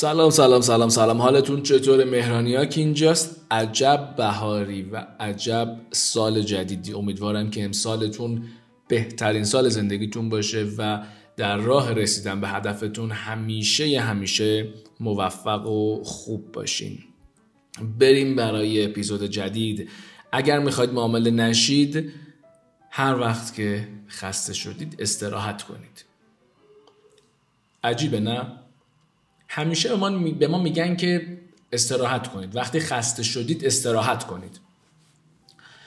سلام سلام سلام سلام. حالتون چطور مهرانی ها که اینجاست. عجب بهاری و عجب سال جدیدی. امیدوارم که امسالتون بهترین سال زندگیتون باشه و در راه رسیدن به هدفتون همیشه همیشه موفق و خوب باشین. بریم برای اپیزود جدید. اگر می‌خواید معامله نشید هر وقت که خسته شدید استراحت کنید. عجیبه نه؟ همیشه به ما, به ما میگن که استراحت کنید. وقتی خسته شدید استراحت کنید.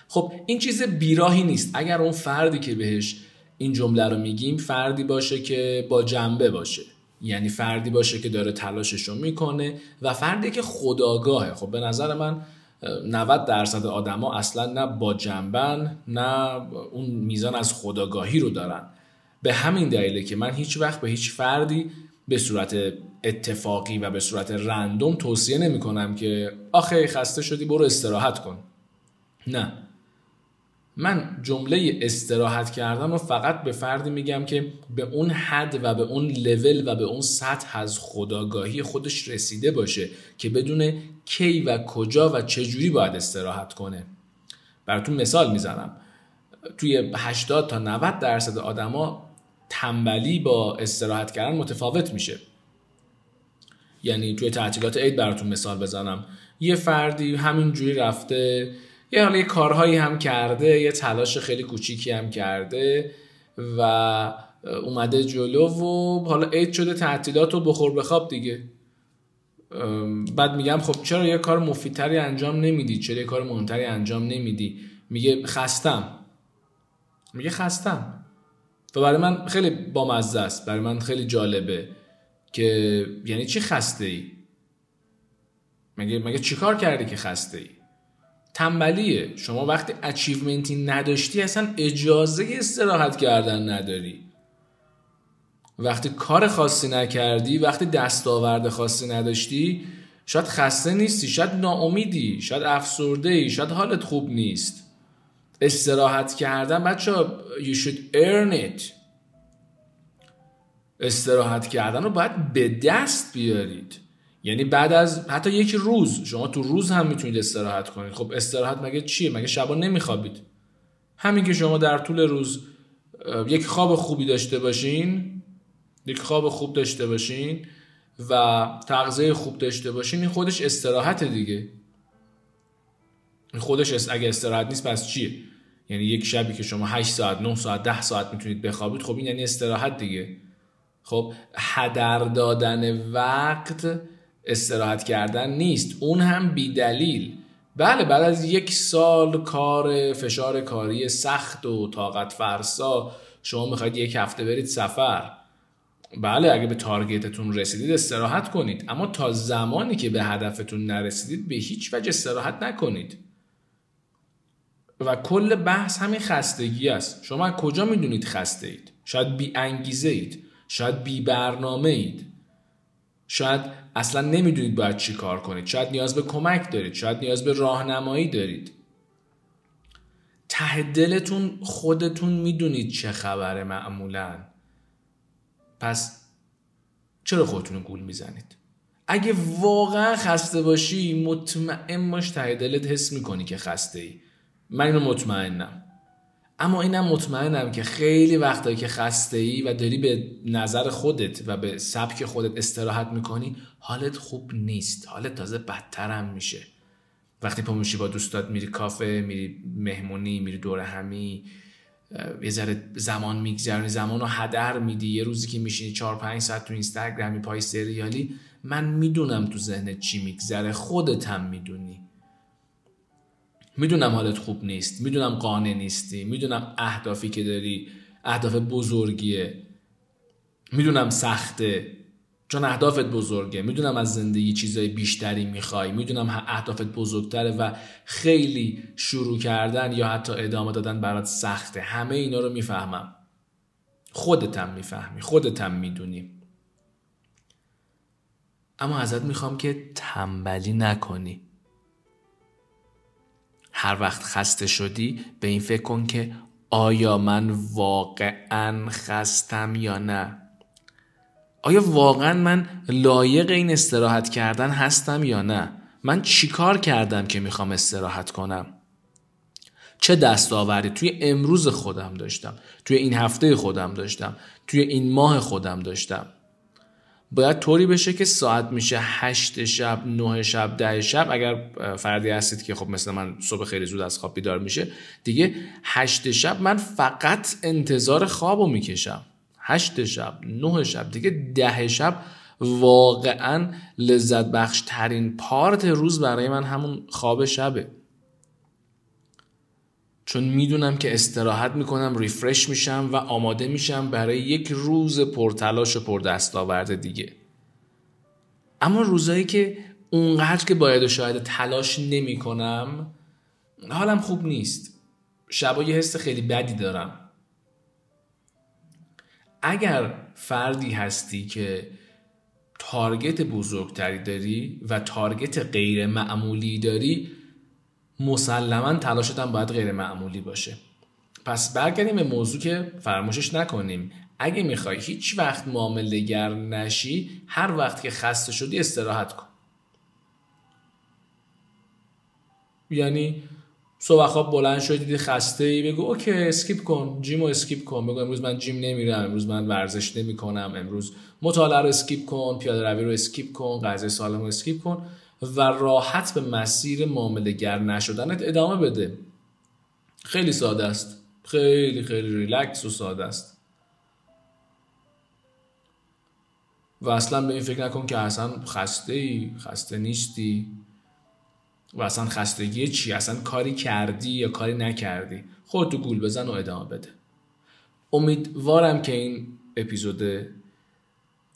خب این چیز بیراهی نیست. اگر اون فردی که بهش این جمله رو میگیم فردی باشه که با جنبه باشه. یعنی فردی باشه که داره تلاشش رو می‌کنه و فردی که خداگاهه. خب به نظر من 90 درصد آدما اصلا نه با جنبن نه اون میزان از خداگاهی رو دارن. به همین دلیله که من هیچ وقت به هیچ فردی به صورت اتفاقی و به صورت رندوم توصیه نمی کنم که آخه خسته شدی برو استراحت کن. نه. من جمله استراحت کردن رو فقط به فردی میگم که به اون حد و به اون لول و به اون سطح از خداگاهی خودش رسیده باشه که بدون کی و کجا و چجوری باید استراحت کنه. براتون مثال می‌زنم. توی 80 تا 90 درصد آدما تنبلی با استراحت کردن متفاوت میشه. یعنی توی تعطیلات عید براتون مثال بزنم. یه فردی همینجوری رفته یه حالا کارهایی هم کرده یه تلاش خیلی کوچیکی هم کرده و اومده جلو و حالا عید شده تعطیلات رو بخور بخواب دیگه. بعد میگم خب چرا یه کار مفیدتری انجام نمیدی؟ چرا یه کار مهمتری انجام نمیدی؟ میگه خستم. میگه خستم. و برای من خیلی بامزه است برای من خیلی جالبه که یعنی چی خسته ای مگه مگه چیکار کردی که خسته ای تنبلیه. شما وقتی اچیومنتی نداشتی اصلا اجازه استراحت کردن نداری. وقتی کار خاصی نکردی وقتی دستاورد خاصی نداشتی شاید خسته نیستی شاید ناامیدی شاید افسرده ای شاید حالت خوب نیست. استراحت کردن. بچه you should earn it. استراحت کردن رو باید به دست بیارید. یعنی بعد از حتی یک روز شما تو روز هم می‌تونید استراحت کنید. خب استراحت مگه چیه؟ مگه شبا نمیخوابید؟ همین که شما در طول روز یک خواب خوبی داشته باشین یک خواب خوب داشته باشین و تغذیه خوب داشته باشین این خودش استراحت دیگه. خودش اگه استراحت نیست پس چیه؟ یعنی یک شبی که شما 8 ساعت 9 ساعت 10 ساعت می‌تونید بخوابید خب این یعنی استراحت دیگه. خب هدر دادن وقت استراحت کردن نیست. اون هم بیدلیل بله بعد از یک سال کار فشار کاری سخت و طاقت فرسا شما می‌خواید یک هفته برید سفر. بله اگه به تارگتتون رسیدید استراحت کنید. اما تا زمانی که به هدفتون نرسیدید به هیچ وجه استراحت نکنید. و کل بحث همین خستگی است. شما از کجا می‌دونید خسته اید شاید بی انگیزه اید شاید بی برنامه اید شاید اصلا نمی‌دونید باید چی کار کنید. شاید نیاز به کمک دارید. شاید نیاز به راهنمایی دارید. ته دلتون خودتون می‌دونید چه خبره معمولا. پس چرا خودتون گول می‌زنید؟ اگه واقعا خسته باشی مطمئن باش ته دلت حس می‌کنی که خسته ای من اینو مطمئنم. اما اینم مطمئنم که خیلی وقتایی که خسته ای و داری به نظر خودت و به سبک خودت استراحت می‌کنی حالت خوب نیست. حالت تازه بدترم میشه. وقتی پا میشی با دوستات میری کافه میری مهمونی میری دور همی یه ذره زمان میگذرونی زمان رو هدر میدی. یه روزی که میشینی چهار پنج ساعت تو اینستاگرامی پای سریالی من می‌دونم تو ذهنت چی میگذره. خودت هم می‌دونی. می‌دونم حالت خوب نیست می‌دونم قانع نیستی می‌دونم اهدافی که داری اهداف بزرگیه. می‌دونم سخته چون اهدافت بزرگه. می‌دونم از زندگی چیزای بیشتری می‌خوای. می‌دونم اهدافت بزرگتره و خیلی شروع کردن یا حتی ادامه دادن برات سخته. همه اینا رو می‌فهمم. خودتم می‌فهمی خودتم می‌دونی. اما ازت می‌خوام که تنبلی نکنی. هر وقت خسته شدی به این فکر کن که آیا من واقعا خستم یا نه؟ آیا واقعا من لایق این استراحت کردن هستم یا نه؟ من چیکار کردم که می‌خوام استراحت کنم؟ چه دستاوردی توی امروز خودم داشتم توی این هفته خودم داشتم توی این ماه خودم داشتم؟ باید طوری بشه که ساعت میشه هشت شب نه شب ده شب. اگر فردی هستید که خب مثل من صبح خیلی زود از خواب بیدار میشه دیگه هشت شب من فقط انتظار خواب رو می‌کشم. هشت شب نه شب دیگه ده شب واقعا لذت بخش ترین پارت روز برای من همون خواب شبه. چون می‌دونم که استراحت می‌کنم ریفرش میشم و آماده میشم برای یک روز پرتلاش و پردستاورد دیگه. اما روزایی که اونقدر که باید و شاید تلاش نمی کنم حالم خوب نیست. شبا یه حس خیلی بدی دارم. اگر فردی هستی که تارگت بزرگتری داری و تارگت غیر معمولی داری مسلما تلاشت هم باید غیر معمولی باشه. پس برگردیم به موضوع که فراموشش نکنیم. اگه می‌خوای هیچ وقت معامله نشی هر وقت که خسته شدی استراحت کن. یعنی صبح خواب بلند شدی دیدی خسته ای بگو okay skip کن. gym رو skip کن. بگو امروز من gym نمیرم امروز من ورزش نمی کنم امروز مطالعه رو skip کن پیاده روی رو skip کن غذای سالم رو skip کن. و راحت به مسیر معامله گر نشدنت ادامه بده. خیلی ساده است. خیلی خیلی ریلکس و ساده است. و اصلا به این فکر نکن که اصلا خسته ای خسته نیستی. و اصلا خستگی چی؟ اصلا کاری کردی یا کاری نکردی؟ خودتو گول بزن و ادامه بده. امیدوارم که این اپیزود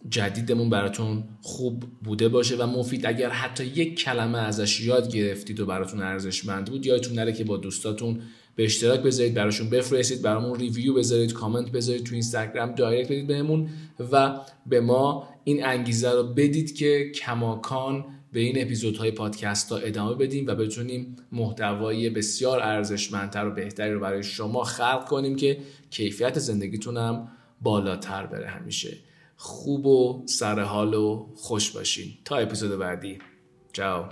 جدیدمون براتون خوب بوده باشه و مفید اگر حتی یک کلمه ازش یاد گرفتید و براتون ارزشمند بود یادتون نره که با دوستاتون به اشتراک بذارید براشون بفرستید برامون review بذارید کامنت بذارید تو اینستاگرام direct بدید بهمون و به ما این انگیزه رو بدید که کماکان به این اپیزودهای پادکست ها ادامه بدیم و بتونیم محتوایی بسیار ارزشمندتر و بهتری رو برای شما خلق کنیم که کیفیت زندگیتون هم بالاتر بره همیشه. خوب و سر حال و خوش باشین. تا اپیزود بعدی. چاو.